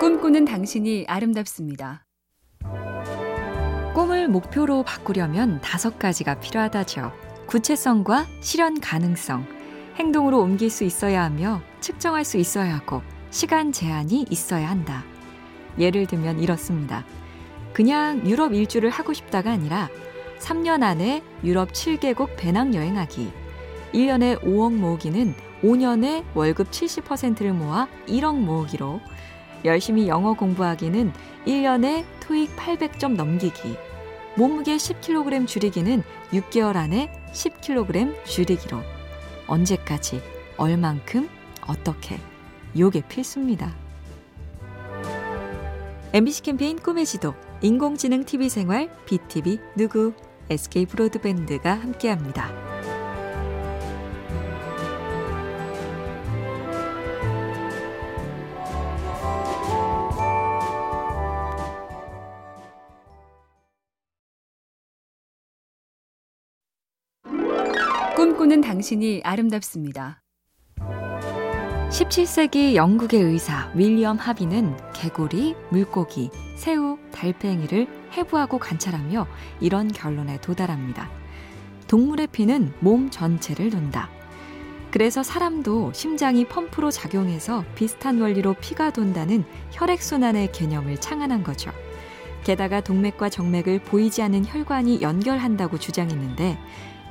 꿈꾸는 당신이 아름답습니다. 꿈을 목표로 바꾸려면 다섯 가지가 필요하다죠. 구체성과 실현 가능성, 행동으로 옮길 수 있어야 하며 측정할 수 있어야 하고 시간 제한이 있어야 한다. 예를 들면 이렇습니다. 그냥 유럽 일주를 하고 싶다가 아니라 3년 안에 유럽 7개국 배낭 여행하기. 1년에 5억 모으기는 5년에 월급 70%를 모아 1억 모으기로 열심히 영어 공부하기는 1년에 토익 800점 넘기기. 몸무게 10kg 줄이기는 6개월 안에 10kg 줄이기로. 언제까지, 얼만큼, 어떻게. 요게 필수입니다. MBC 캠페인 꿈의 지도, 인공지능 TV 생활, BTV 누구, SK 브로드밴드가 함께합니다. 꿈꾸는 당신이 아름답습니다. 17세기 영국의 의사 윌리엄 하비는 개구리, 물고기, 새우, 달팽이를 해부하고 관찰하며 이런 결론에 도달합니다. 동물의 피는 몸 전체를 논다. 그래서 사람도 심장이 펌프로 작용해서 비슷한 원리로 피가 돈다는 혈액순환의 개념을 창안한 거죠. 게다가 동맥과 정맥을 보이지 않는 혈관이 연결한다고 주장했는데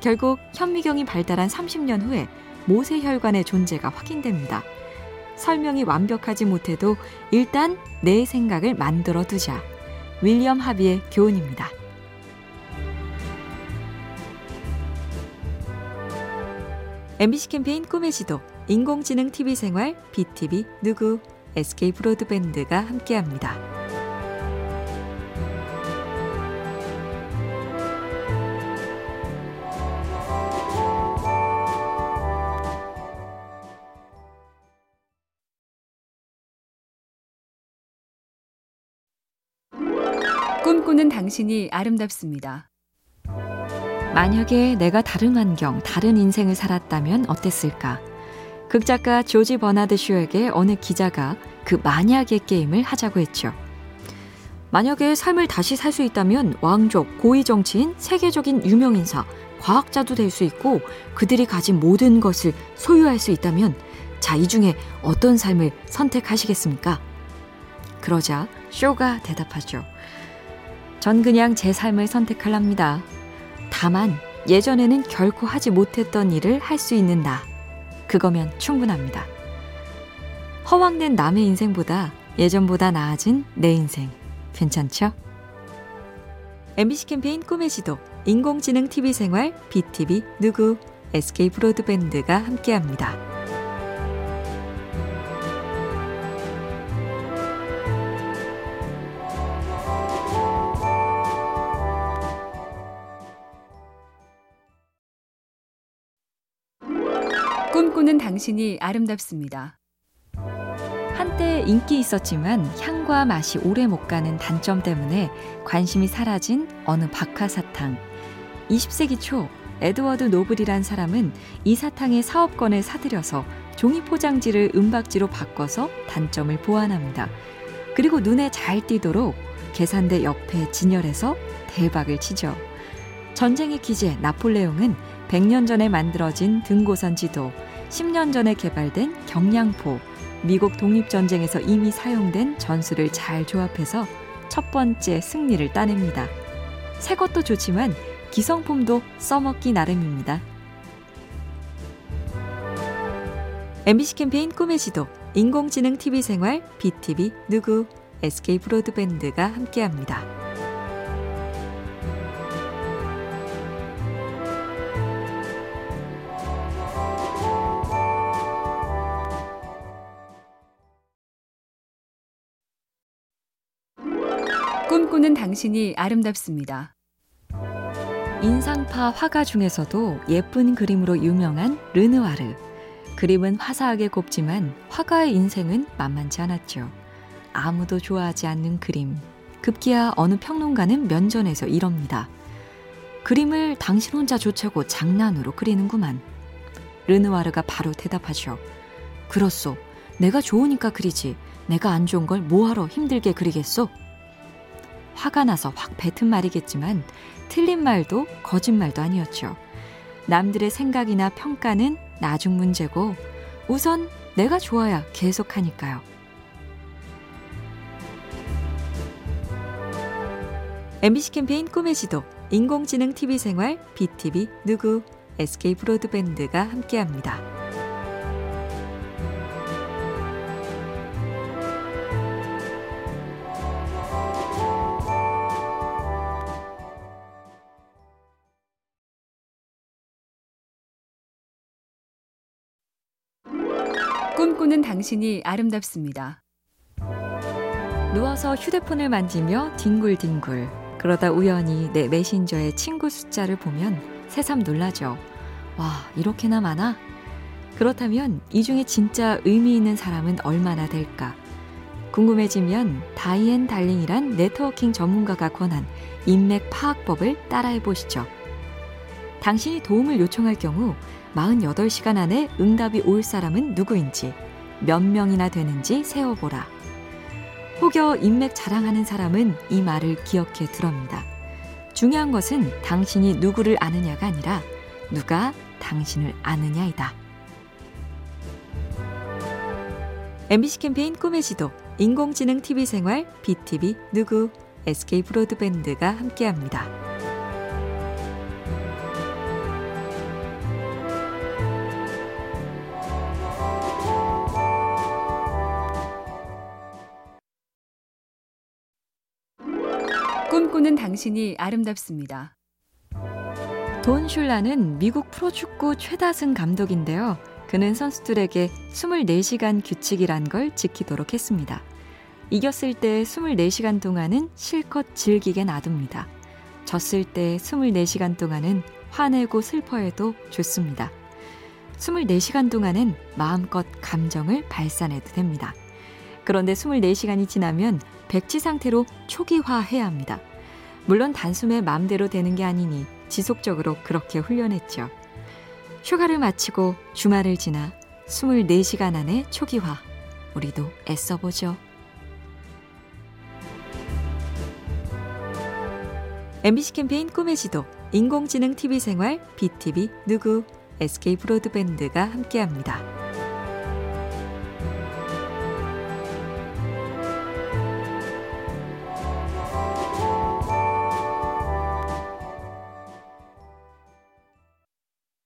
결국 현미경이 발달한 30년 후에 모세혈관의 존재가 확인됩니다. 설명이 완벽하지 못해도 일단 내 생각을 만들어 두자. 윌리엄 하비의 교훈입니다. MBC 캠페인 꿈의 지도, 인공지능 TV 생활, BTV 누구, SK 브로드밴드가 함께합니다. 꿈꾸는 당신이 아름답습니다. 만약에 내가 다른 환경, 다른 인생을 살았다면 어땠을까? 극작가 조지 버나드 쇼에게 어느 기자가 그 만약의 게임을 하자고 했죠. 만약에 삶을 다시 살 수 있다면 왕족, 고위 정치인, 세계적인 유명인사, 과학자도 될 수 있고 그들이 가진 모든 것을 소유할 수 있다면 자, 이 중에 어떤 삶을 선택하시겠습니까? 그러자 쇼가 대답하죠. 전 그냥 제 삶을 선택할랍니다. 다만 예전에는 결코 하지 못했던 일을 할 수 있는 나. 그거면 충분합니다. 허황된 남의 인생보다 예전보다 나아진 내 인생. 괜찮죠? MBC 캠페인 꿈의 지도, 인공지능 TV 생활, BTV 누구, SK 브로드밴드가 함께합니다. 꿈꾸는 당신이 아름답습니다. 한때 인기 있었지만 향과 맛이 오래 못 가는 단점 때문에 관심이 사라진 어느 박하사탕. 20세기 초 에드워드 노블이란 사람은 이 사탕의 사업권을 사들여서 종이 포장지를 은박지로 바꿔서 단점을 보완합니다. 그리고 눈에 잘 띄도록 계산대 옆에 진열해서 대박을 치죠. 전쟁의 기재 나폴레옹은 100년 전에 만들어진 등고선 지도, 10년 전에 개발된 경량포, 미국 독립전쟁에서 이미 사용된 전술을 잘 조합해서 첫 번째 승리를 따냅니다. 새 것도 좋지만 기성품도 써먹기 나름입니다. MBC 캠페인 꿈의 지도, 인공지능 TV 생활, BTV 누구, SK 브로드밴드가 함께합니다. 꿈꾸는 당신이 아름답습니다. 인상파 화가 중에서도 예쁜 그림으로 유명한 르누아르. 그림은 화사하게 곱지만 화가의 인생은 만만치 않았죠. 아무도 좋아하지 않는 그림. 급기야 어느 평론가는 면전에서 이럽니다. 그림을 당신 혼자 좋자고 장난으로 그리는구만. 르누아르가 바로 대답하죠. 그렇소. 내가 좋으니까 그리지. 내가 안 좋은 걸 뭐하러 힘들게 그리겠소? 화가 나서 확 뱉은 말이겠지만 틀린 말도 거짓말도 아니었죠. 남들의 생각이나 평가는 나중 문제고 우선 내가 좋아야 계속하니까요. MBC 캠페인 꿈의 지도 인공지능 TV 생활 BTV 누구 SK 브로드밴드가 함께합니다. 꿈꾸는 당신이 아름답습니다. 누워서 휴대폰을 만지며 뒹굴뒹굴 그러다 우연히 내 메신저의 친구 숫자를 보면 새삼 놀라죠. 와, 이렇게나 많아? 그렇다면 이 중에 진짜 의미 있는 사람은 얼마나 될까? 궁금해지면 다이앤 달링이란 네트워킹 전문가가 권한 인맥 파악법을 따라해 보시죠. 당신이 도움을 요청할 경우 48시간 안에 응답이 올 사람은 누구인지 몇 명이나 되는지 세어보라. 혹여 인맥 자랑하는 사람은 이 말을 기억해 두랍니다. 중요한 것은 당신이 누구를 아느냐가 아니라 누가 당신을 아느냐이다. MBC 캠페인 꿈의 지도 인공지능 TV 생활 BTV 누구 SK 브로드밴드가 함께합니다. 꿈꾸는 당신이 아름답습니다. 돈 슐라는 미국 프로축구 최다승 감독인데요. 그는 선수들에게 24시간 규칙이란 걸 지키도록 했습니다. 이겼을 때 24시간 동안은 실컷 즐기게 놔둡니다. 졌을 때 24시간 동안은 화내고 슬퍼해도 좋습니다. 24시간 동안은 마음껏 감정을 발산해도 됩니다. 그런데 24시간이 지나면 백지 상태로 초기화해야 합니다. 물론 단숨에 마음대로 되는 게 아니니 지속적으로 그렇게 훈련했죠. 휴가를 마치고 주말을 지나 24시간 안에 초기화. 우리도 애써보죠. MBC 캠페인 꿈의 지도, 인공지능 TV 생활, BTV 누구, SK 브로드밴드가 함께합니다.